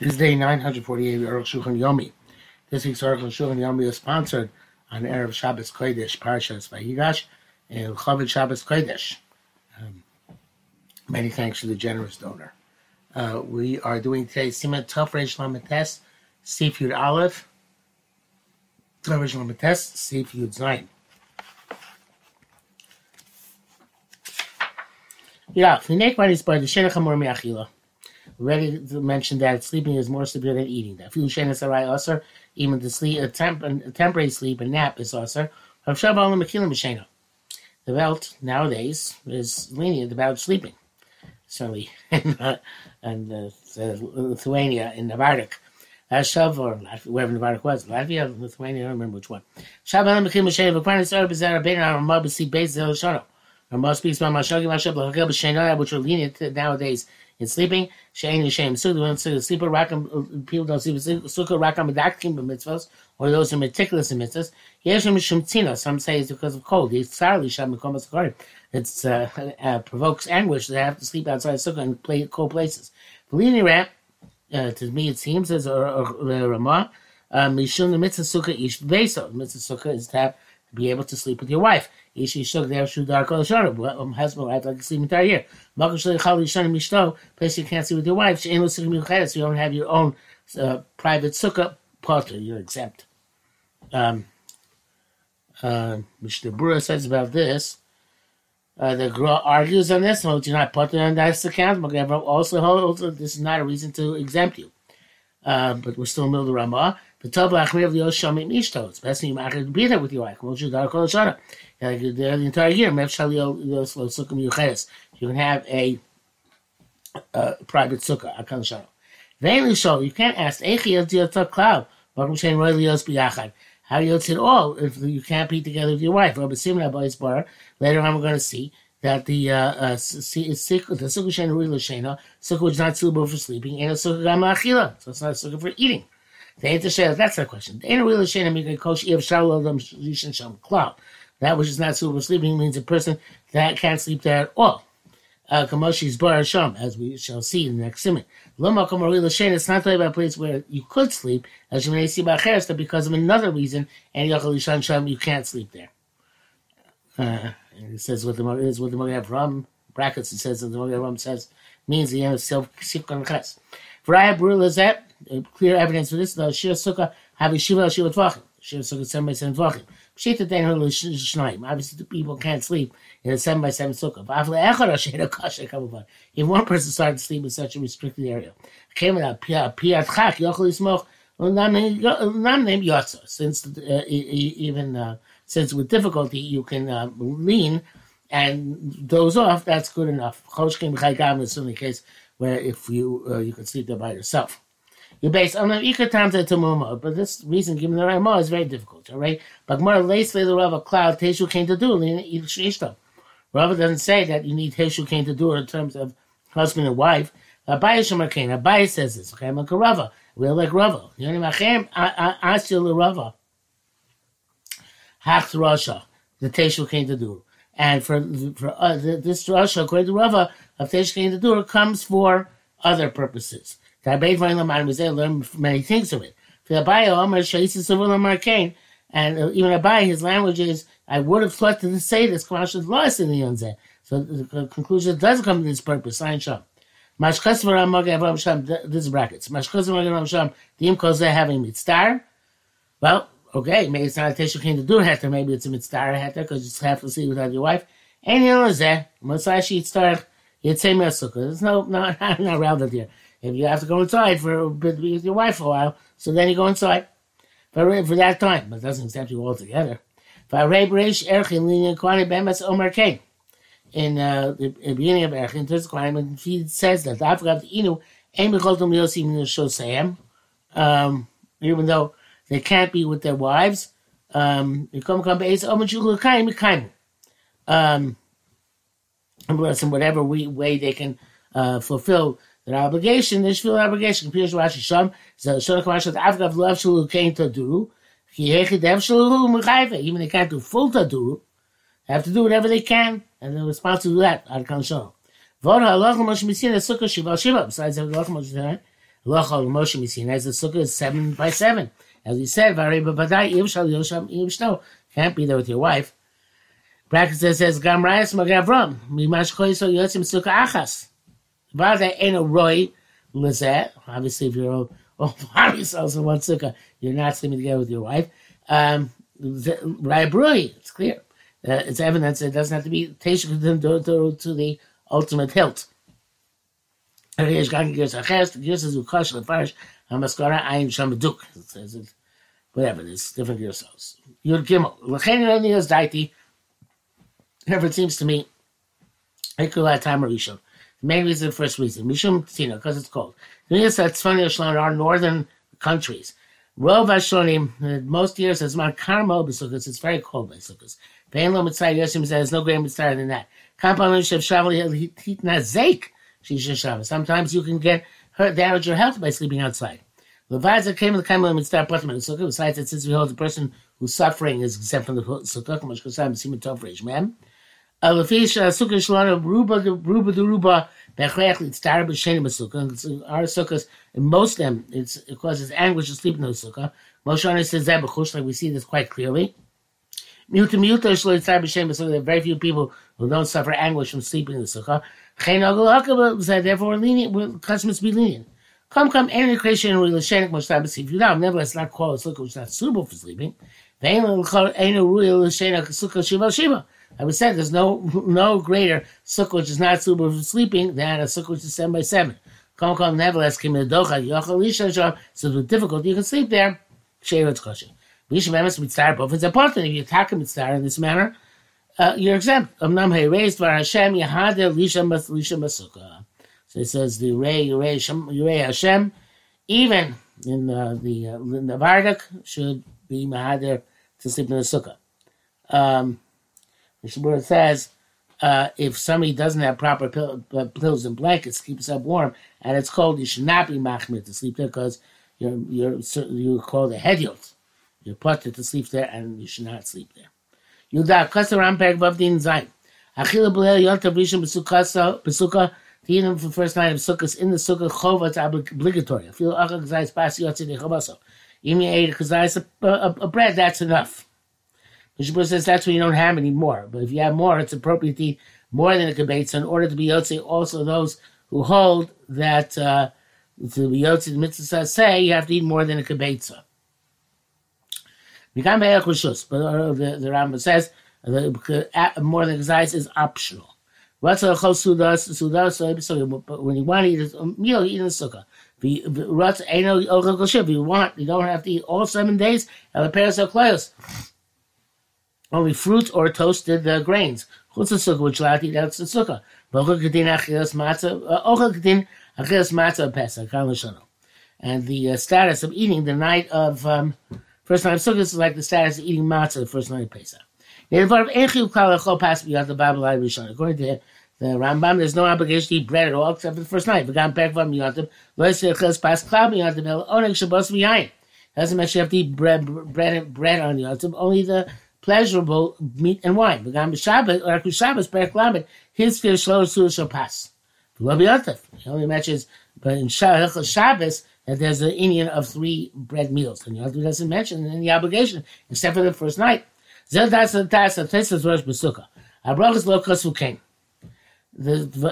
This is day 948 of Shulchan Yomi. This week's Aruch Shulchan Yomi is sponsored on Erev Shabbos Kodesh, Parashas Vayigash, and Chavit Shabbos Kodesh. Um, many thanks to the generous donor. Uh, we are doing today Siman Tov Reish Lamates, Yud Aleph, Tov Reish Lamates, Yud Zayin. Yeah, Finek Bari Spar, the Shenach Hamor Me'achila already mentioned that sleeping is more severe than eating. That few shenas arai usher, even the sleep, a, temp, a temporary sleep, a nap is usher. The belt nowadays is lenient about sleeping. Certainly, in, and uh, Lithuania in Navardik. Shav or wherever Navardik was, Latvia, Lithuania, I don't remember which one. Shav Alam Mechilim B'Sheina, V'Kwan Yisrael B'Zer Rabbeinu Ramah B'Si Beis Zel Shono. Ramah speaks about Mashagi Mashab L'Chakel B'Sheina, which are lenient nowadays in sleeping. Shein Yishem Sukkah, when to sleeper rakam, people don't sleep Sukkah rakam medaktim b'mitzvahs, or those who are meticulous in mitzvahs. Yeshem Mishum Tzina, some say it's because of cold. It's sarli sham It uh, uh, provokes anguish They have to sleep outside Sukkah in play, cold places. B'lini rat, uh, to me it seems, as a Ramah, Mishum the mitzvah Sukkah ish beso. The mitzvah Sukkah is to have be able to sleep with your wife. Ishi shuk there shu dar kol shara. Husband right like sleep entire year. Makom shalei chal yishana mishto. Place you can't sleep with your wife. She'en lo sukkah miuchedes. You don't have your own uh, private sukkah. Potter, you're exempt. Um, uh, Mishnah Brura says about this. Uh, the Gra argues on this. No, you're not put on that account. But also holds this is not a reason to exempt you. Uh, but we're still in the middle of the Ramah. The tov lachmir of the Yosham Mishto. It's best you be there with your wife. Kol Shudar Kol Shana. The entire year, Mev Shalio Yoslo Sukkah Yucheres. You can have a uh, private sukkah, Akal Shana. Vainly so, you can't ask, Echi Yot Yot Cloud. Baruch Shem Roy Lios Biyachad. How you at all if you can't be together with your wife? Rabbi Simon Abayis Bar. Later on, we're going to see that the uh, uh, the sukkah sukkah is not suitable for sleeping and a sukkah gam so it's not a sukkah for eating. The answer says that's the question. That which is not suitable for sleeping means a person that can't sleep there at all. Uh, Kamoshi's bar as we shall see in the next simon. It's not talking about a place where you could sleep, as you may see about that because of another reason, and you can't sleep there. Uh, it says what the is what the Magen Ram brackets. It says that the Magen Ram says means the end of self sikon ches. Vraya Brul is that clear evidence for this. The Shir Sukkah have a shiva shiva tvachim. Shir Sukkah seven by seven tvachim. Pshita den hulu shnaim. Obviously, the people can't sleep in a seven by seven sukkah. V'afle echad ashera kasha kamuvan. If one person started to sleep in such a restricted area, came out piat chak yochel yismoch. Since uh, even uh, since with difficulty you can uh, lean and doze off, that's good enough. Choshkim chaygam is the case where if you uh, you can sleep there by yourself. You're based on the ikatam to but this reason given the Ramah is very difficult, all right? But more lace the Rava cloud teshu came to do. Rava doesn't say that you need teshu came to do in terms of husband and wife. Abai Shemar Abai says this. Okay, I'm like Rava. We're like Rava. You know, Machem Asil Rava. Hach Rasha, the Teshu came to do. And for for uh, this Rasha, according to Rava, of Teshu came to do comes for other purposes. Abayit Vayin was learn many things of it. For Abai Omer Shaisi Sivul Markain, and uh, even Abai, his language is, I would have thought to say this, Kamash is lost in the Yonzeh. So the conclusion does come to this purpose, Sign Sham. This is brackets. Mashkas Sham, the Kozeh having mitzvah. Well, Okay, maybe it's not a Teshu Kain to do heter, maybe it's a mitzvah heter, because you have to see without your wife. And you know Sheet start, you'd say Mesukah. There's no, no, not, not around here. If you have to go inside for a bit with your wife for a while, so then you go inside for, for that time, but it doesn't exempt you altogether. In uh, the beginning of Erchin, there's a when he says that Africa Inu, um, even though they can't be with their wives. Um, um, in whatever way they can uh, fulfill their obligation, they should fulfill their obligation. Even they can't do full taduru, they have to do whatever they can, and they're responsible to that. Besides, Lochal Moshe Misin, as the sukkah is seven by seven. As we said, Variba Badai, Ibshal Yosham. Can't be there with your wife. Bracket says, Gam Magavram, Mimash Choiso Yotzim Sukkah Achas. Vada ain't a roy lizet. Obviously, if you're all by yourselves one sukkah, you're not sleeping together with your wife. Um, Rai it's clear. Uh, it's evidence it doesn't have to be Teshuk to, to, to the ultimate hilt. Whatever, there's different Gears. Yud Gimel. Is Daiti. However, it seems to me, Ekula Time Rishon. Main reason, the first reason, Mishum Tina, because it's cold. The is that Tzfani Shlon are northern countries. Rov Hashonim, most years, it's Mount Carmel, because it's very cold by Sukkot. Vein Lo Mitzvah Yoshim says, no greater mitzvah than that. Kampan Shav Shavuot Hitna Zeik. Sometimes you can get hurt, damage your health by sleeping outside. Levaza came to the Kaimel of the sukkah. Besides that, since we hold the person who's suffering is exempt from the sukkah, much kosam siman tov reish mem. Lefish sukkah shalana ruba de ruba ruba bechreach litztar b'shenim sukkah. Uh, our sukkahs, in most of them, it's, it causes anguish to sleep in the sukkah. Moshe says that b'chush, like we see this quite clearly. Muta muta shlo litztar b'shenim sukkah. There are very few people who don't suffer anguish from sleeping in the sukkah. Uh, therefore, lenient, customers be lenient. Come, come, any creation Mostabas, if you know, nevertheless, not call a sukkah which is not suitable for sleeping. I would say there's no no greater sukkah which is not suitable for sleeping than a sukkah which is seven by seven. Come, nevertheless, came in the docha, so with difficulty you can sleep there. Sheretz kosher. Mishamemes mitzvah, but if it's important, if you attack a mitzvah in this manner, uh, you're exempt. Amnam hey raised var Hashem yahada lisha mas lisha. So it says the Yirei Yirei Yirei Hashem, even in uh, the uh, in the Vardak should be mahader to sleep in the sukkah. Um, where it says uh, if somebody doesn't have proper pill, uh, pillows and blankets, keep yourself warm, and it's cold, you should not be machmir to sleep there because you're you're you're called a hedyot. You're put to sleep there, and you should not sleep there. Yudah, Kasser Rampeg Vavdin Zain. Achille Blel Yontav Rishon Besukah, to eat them for the first night of Sukkot in the Sukkah, Chova, it's obligatory. If you Achel Kazayis Pas Yotzi Nechobaso. Even you ate a bread, that's enough. Mishabur says that's when you don't have any more. But if you have more, it's appropriate to eat more than a kibetz in order to be Yotzi. Also, those who hold that uh, to be Yotzi, the mitzvah say you have to eat more than a kibetza. But uh, the, the Rambam says the, more than exercise is optional. So when you want to eat a meal, eat in the sukkah. If you want, you don't have to eat all seven days. And the pairs of clothes. Only fruit or toasted uh, grains. Chutz sukkah, which allowed to eat that's the sukkah. And the uh, status of eating the night of um, First night of Sukkot is like the status of eating matzah the first night of Pesach. According to the Rambam, there's no obligation to eat bread at all except for the first night. Doesn't you have to eat bread, bread, bread on Yom only the pleasurable meat and wine. His fear slow shall pass. He only mentions, but in Shabbos, that there's an Indian of three bread meals. And Yaldu doesn't mention any obligation except for the first night. The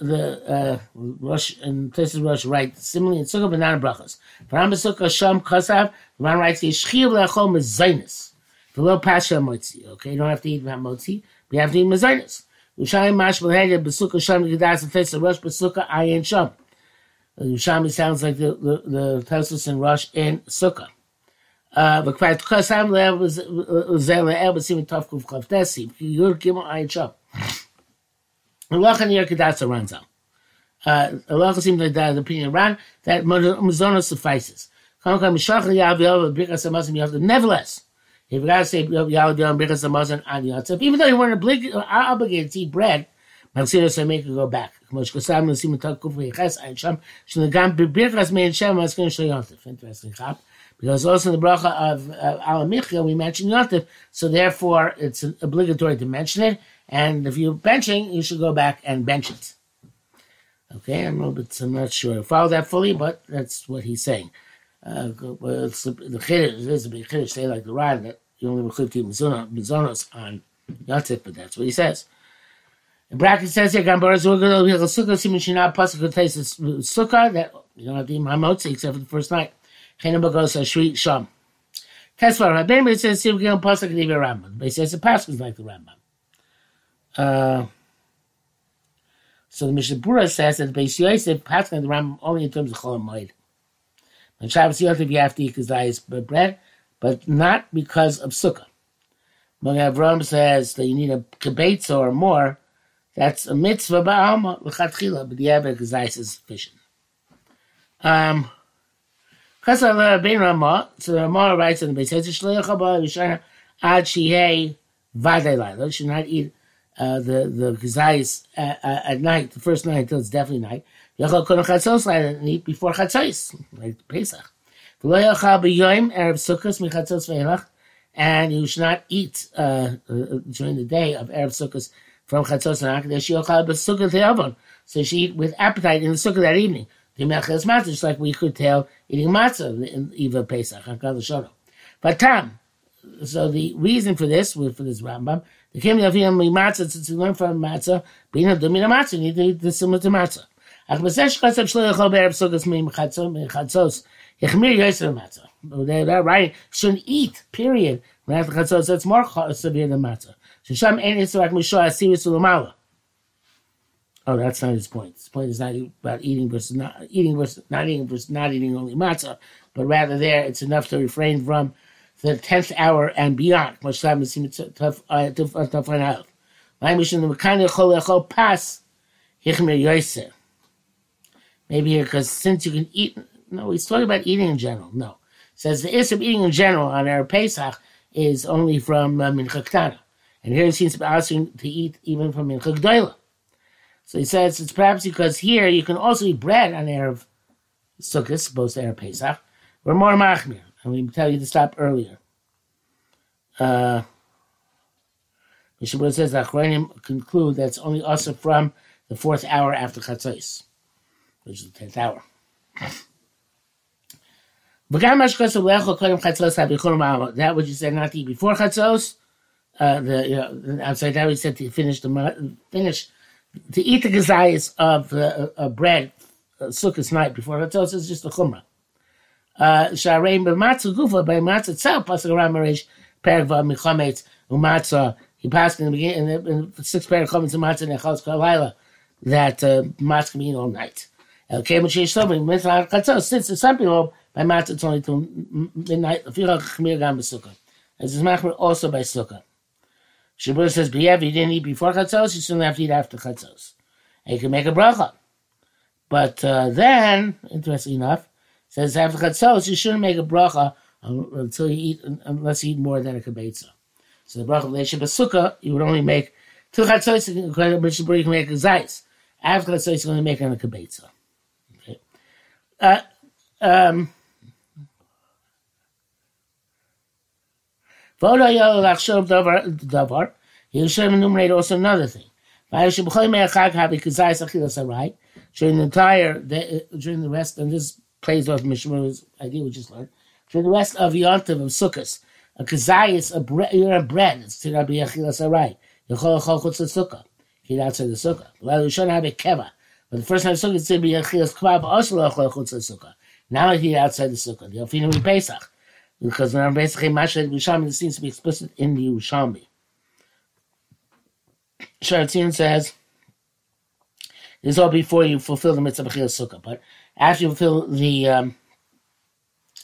the uh, Rosh and Tesla Rosh write similarly in Sukkah banana brachas. From Sukkah Sham Kasav, the man writes Yeshchiv lechol mezainis. Below Pasha Motzi. Okay, you don't have to eat Motzi, you have to eat mezainis. Ushayim Mash Belhega Besukah Sham Gedas and Tesla Rosh Besukah Ayin Sham. Yerushalmi sounds like the the, the Tosus and Rush in Sukkah. Uh, quite Chasam Lev was Zela El Tov Kuf Chav Gimel Ayin Sham. Halacha Yer Kedatza runs out. Uh, seems like that opinion ran that Mazono suffices. Nevertheless, even though you weren't obligated to eat bread, Maxino say make it go back. Interesting. Because also in the bracha of uh, Alamichia we mentioned Yontif, so therefore it's obligatory to mention it. And if you're benching, you should go back and bench it. Okay, I'm a little bit, I'm not sure. I follow that fully, but that's what he's saying. Uh, well, the the chiddush, is a big chiddush, say like the rod, that you only receive to mizonos on Yatif, but that's what he says. In bracket says here, Gambar Zugel, Sukkah, Siman Shinah, Pasuk, taste Sukkah, that you don't have to eat Hamotzi except for the first night. Chenabah goes a Shri Sham. Tesla, Rabbeinu, it says, Siv Gil, Pasuk, Divi Rambam. But he says the Pasuk is like the Rambam. Uh, so the Mishnah Berurah says that the Beis Yosef Pasuk and the Rambam only in terms of Chol Moed. On Shabbos Yotiv, you have to eat Kazayas bread, but not because of Sukkah. When Avram says that you need a kibetza or more, that's a mitzvah ba'alma l'chatchila, but the Abbot Kazayas is sufficient. Um, Kasar Ben Ramah, so Ramah writes in the Beis Yosef, Shleich haba Rishana ad shihei vadei should not eat uh, the the kazayis at, at, night, the first night until it's definitely night. Yachal kono chatzos eat before chatzos, like Pesach. V'lo yachal b'yoyim erev sukkos ve'elach, and you should not eat uh, uh, during the day of erev sukkos from chatzos and te'avon. So she eat with appetite in the sukkah that evening. The melches matzah, just like we could tell eating matzah in Eva Pesach, Hakal But Tam, so the reason for this, for this Rambam, the Kim Yavim Matzah, since we learn from Matzah, being a Domina Matzah, you need to eat the similar to Matzah. אך בסש חסב שלא יכול בערב סוגס מחצוס, יחמיר יוסר matzah. They're right, shouldn't eat, period. When after chatzos, it's more severe than matzah. ששם אין איסור רק משוע הסיריס ולמעלה. Oh, that's not his point. His point is not about eating versus not eating versus not eating versus not eating only matzah, but rather there it's enough to refrain from the tenth hour and beyond. Much time is tough uh, to find out. My mission the mechanic chol pass hichmer yoiser. Maybe because since you can eat, no, he's talking about eating in general. No. says the issue of eating in general on our Pesach is only from uh, Mincha And here it seems to be asking to eat even from Mincha Gdoila. So he says it's perhaps because here you can also eat bread on Erev Sukkot, supposed to Erev Pesach. We're more machmir, and we tell you to stop earlier. Uh, Mishabur says that Achronim conclude that's only also from the fourth hour after Chatzos which is the tenth hour. That which you said not to eat before chatzos, uh, the you know, outside that we said to finish the finish to eat the gazayas of uh, uh, bread uh, sukkah's night before chatzos is just a chumrah. Uh, Sharein b'matzah gufa by matzah itself pasuk around marish perek vav michametz umatzah. He passed in the beginning in the, in the six perek chametz umatzah nechals kalayla that uh, matzah can eat all night. Something with katzos. Since some people by matzah only till midnight. As is machmer also by sukkah. Shabur says, "B'yev you didn't eat before chatzos, you still have to eat after chatzos. And you can make a bracha." But uh, then, interesting enough, says after chatzos you shouldn't make a bracha until you eat, unless you eat more than a kibetza. So the bracha leisha b'sukkah you would only make till chatzos. You can make a zayis. After chatzos you can only make a kibetza. Uh, um, davar. You should enumerate also another thing. During the entire during the rest, and this plays off Mishmur's idea we just learned. During the rest of Yontiv of Sukkot, a kazayis, a bread, you're a bread. It's to not be achilas arai. You'll chol chutz sukkah. Eat outside the sukkah. Well, you shouldn't have a keva. But the first time of sukkah it's to be chilas kvav also lechol chutz sukkah. Now I hear outside the sukkah. The alfinu Pesach because when I'm basically mashed Yerushalmi, it seems to be explicit in the Yerushalmi. Sharatzin says this is all before you fulfill the mitzvah b'chil sukkah, but after you fulfill the um,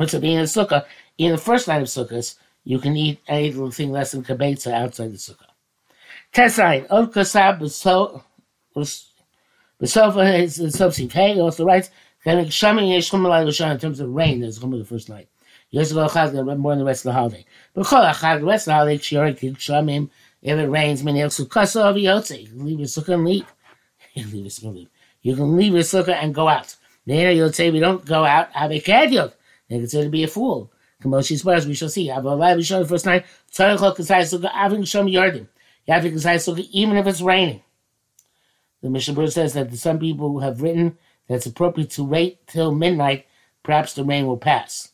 mitzvah the sukkah, in the first night of sukkahs, you can eat anything less than kabetza outside the sukkah. Tesain, od B'sofa is the subsidy. Uh, hey, also writes, in terms of rain, there's chum the first night. Yes, go chag more than the rest of the holiday. But chol achag the rest of the holiday, kshior shamim. If it rains, many elsu kasa of yotze. You can leave your sukkah and leave. You can leave your sukkah and leave. You can leave your sukkah and go out. Later you'll say we don't go out. Have a kadyot. They consider to be a fool. Kamoshi spoilers, we shall see. Have a live show the first night. Tzarech chol kasai sukkah aving shom yardim. You have to kasai sukkah even if it's raining. The Mishnah says that some people have written that it's appropriate to wait till midnight, perhaps the rain will pass.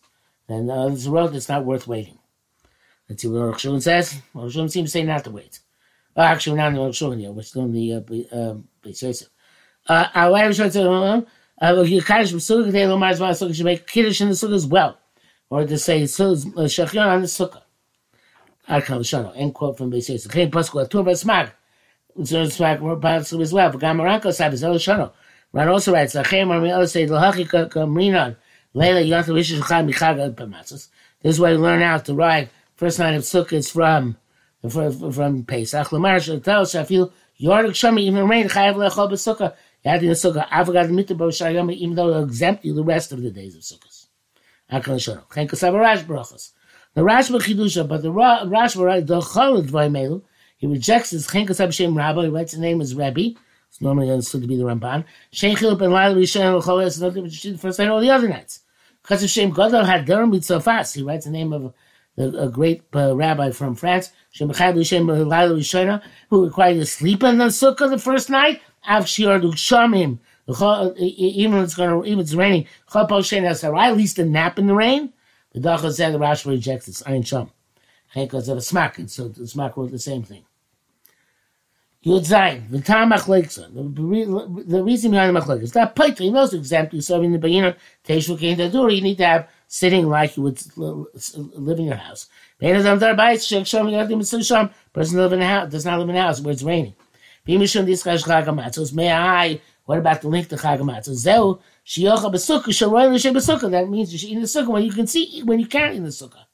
And uh, others wrote it's not worth waiting. Let's see what Aruch Shulchan says. Aruch Shulchan seems to say not to wait. Oh, actually, not in Aruch Shulchan. We're still in the uh, uh, uh, our wife should say, uh, you kaddish b'sukkah, they lomar zman sukkah, should make kiddush in the sukkah as well. Or to say, shachyon on the sukkah. Arkal Shano. End quote from Beis Yosef. Pasku Atur Basmag. Zor Smag as well. V'gam Maranko Sab Shano. Ran also writes. This is why we learn out to ride. First night of Sukkah is from from, from Pesach. Lamar Shatel Shafil Yordik Shami even rain Chayav Lechol B'Sukkah. Adding the Sukkah. Avagad Mitabah Shayom even though it'll exempt you the rest of the days of Brachos. The Rashba Chidusha, but the Rashba, the Cholad Vaimelu, he rejects his Chenkas Abshem Rabbi, he writes the name as Rebbe, it's normally understood to be the Ramban. Shein Chilip and Laila Rishon Cholas, is nothing but the first night all the other nights. Because of Shem Gadol Durham fast. he writes the name of a, great uh, rabbi from France, Shem Chayv Rishon Laila Rishon, who required to sleep in the sukkah the first night, Av Shior Dukshamim, even if it's going to, even if it's raining, Chapal Shein has at least a nap in the rain. The Dacha said the Rashi rejects this. Ein Sham. Because of a Smag, and so the Smag wrote the same thing. Yud Zayin, the Tam Machleksa. The reason behind the Machleksa is that Paita, he knows exempt, you serving the Bayina, Teshu Kain Tadur, you need to have sitting like you would live in your house. Person live in a house, does not live in a house where it's raining. May I, what about the link to Chagamatzos? Shiyocha b'sukkah shalroy l'shem b'sukkah. That means you should eat in the sukkah when you can see when you can't eat in the sukkah.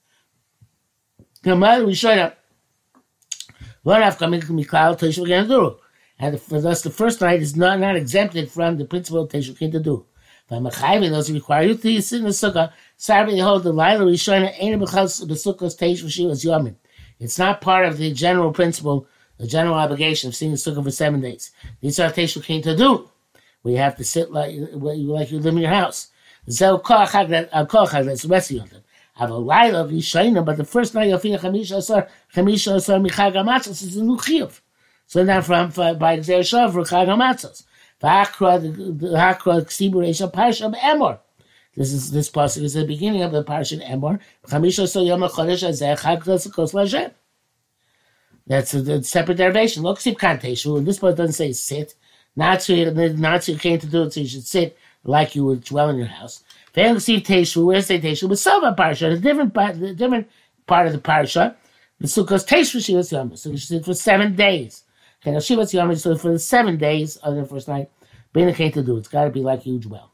And thus the first night is not, not exempted from the principle of Genaduru. But Mechayvin those who require you to sit in the sukkah. Saturday hold the Laila Rishona ain't b'chal b'sukkah's Teshuvah she was Yomim. It's not part of the general principle, the general obligation of sitting in the sukkah for seven days. These are Genaduru where you have to sit like like you live in your house. Zeu koachag that uh, that's the rest of them. Have a laila v'shayna, but the first night of chamisha asar chamisha asar michag amatzos is a new chiyuv. So now from by Xer Shav for chag amatzos. V'akra the hakra ksibur esha parsha emor. This is this pasuk is the beginning of the parsha emor. Chamisha asar yom chodesh azeh chag kos l'Hashem. That's a, a separate derivation. Look, sip kanteshu. This part doesn't say sit. Not so not so you came to do it, so you should sit like you would dwell in your house. They receive Teshu, where's the Teshu? With Sava Parsha, a different part, the different part of the Parsha. The Sukkah's Teshu Shivas Yom. So should sit for seven days. Okay, now Shivas Yom is for the seven days of the first night. Bina came to do. It's got to be like you dwell.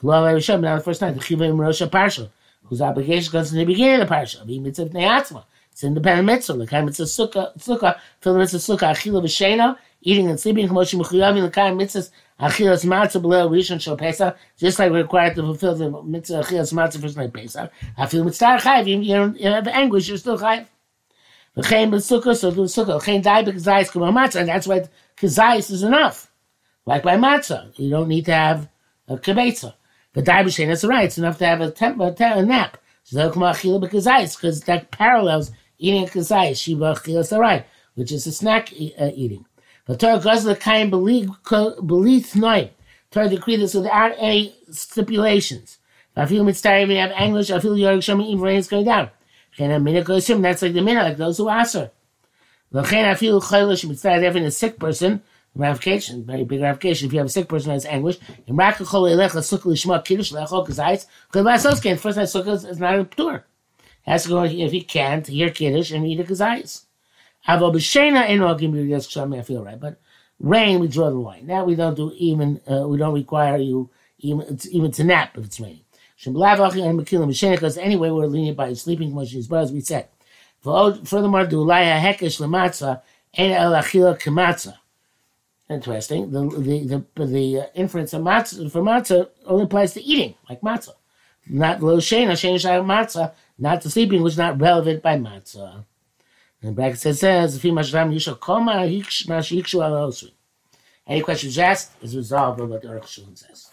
Now the first night, the Chiva Rosha Parsha, whose obligation comes in the beginning of the Parsha. The mitzvah Neatzma. It's independent mitzvah. The kind of mitzvah sukkah, sukkah, fill the mitzvah sukkah, achila v'shena, eating and sleeping, just like we're required to fulfill the mitzvah achilas matzah for night pesach. I feel mitzvah chayiv, you, have anguish, you're still chayiv. V'chein b'sukkah, so do sukkah. V'chein dai b'kazayis k'ma matzah, and that's why kazayis is enough. Like by matzah, you don't need to have a kibetza. But dai b'shein, that's right, it's enough to have a, temp, a, a nap. So they'll come achil b'kazayis, because that parallels eating a kazayis, shiva achilas right, which is a snack uh, eating. But Torah goes to the kind belief night. Torah decreed this without any stipulations. I feel mitzvah, we have anguish. I feel York Shemi even rain is going down. And a minute that's like the minute, like those who answer. L'chein I feel chaylish mitzvah, having a sick person, ramification, very big ramification. If you have a sick person who has anguish, in rakachol elecha sukkah lishma kiddush lechol kazayis, because first night sukkah is not a tour. Has to go if he can't hear kiddush and eat a kazayis. Avo b'shena eno gimir yes I feel right, but rain we draw the line. Now we don't do even uh, we don't require you even even to nap if it's raining. Shimblavak and Makila Mishena, because anyway, we're lenient by sleeping motions, but as we said. Furthermore, do laya hekesh lematzah en el achila. Interesting. The the the, the uh, inference of matzah for matzah only applies to eating, like matzah. Not lo shena shena matzah, not to sleeping, which is not relevant by matzah. And back it says, "If mashram come. koma mashikshu al Any question asked is resolved by what the Aruch Shulchan says.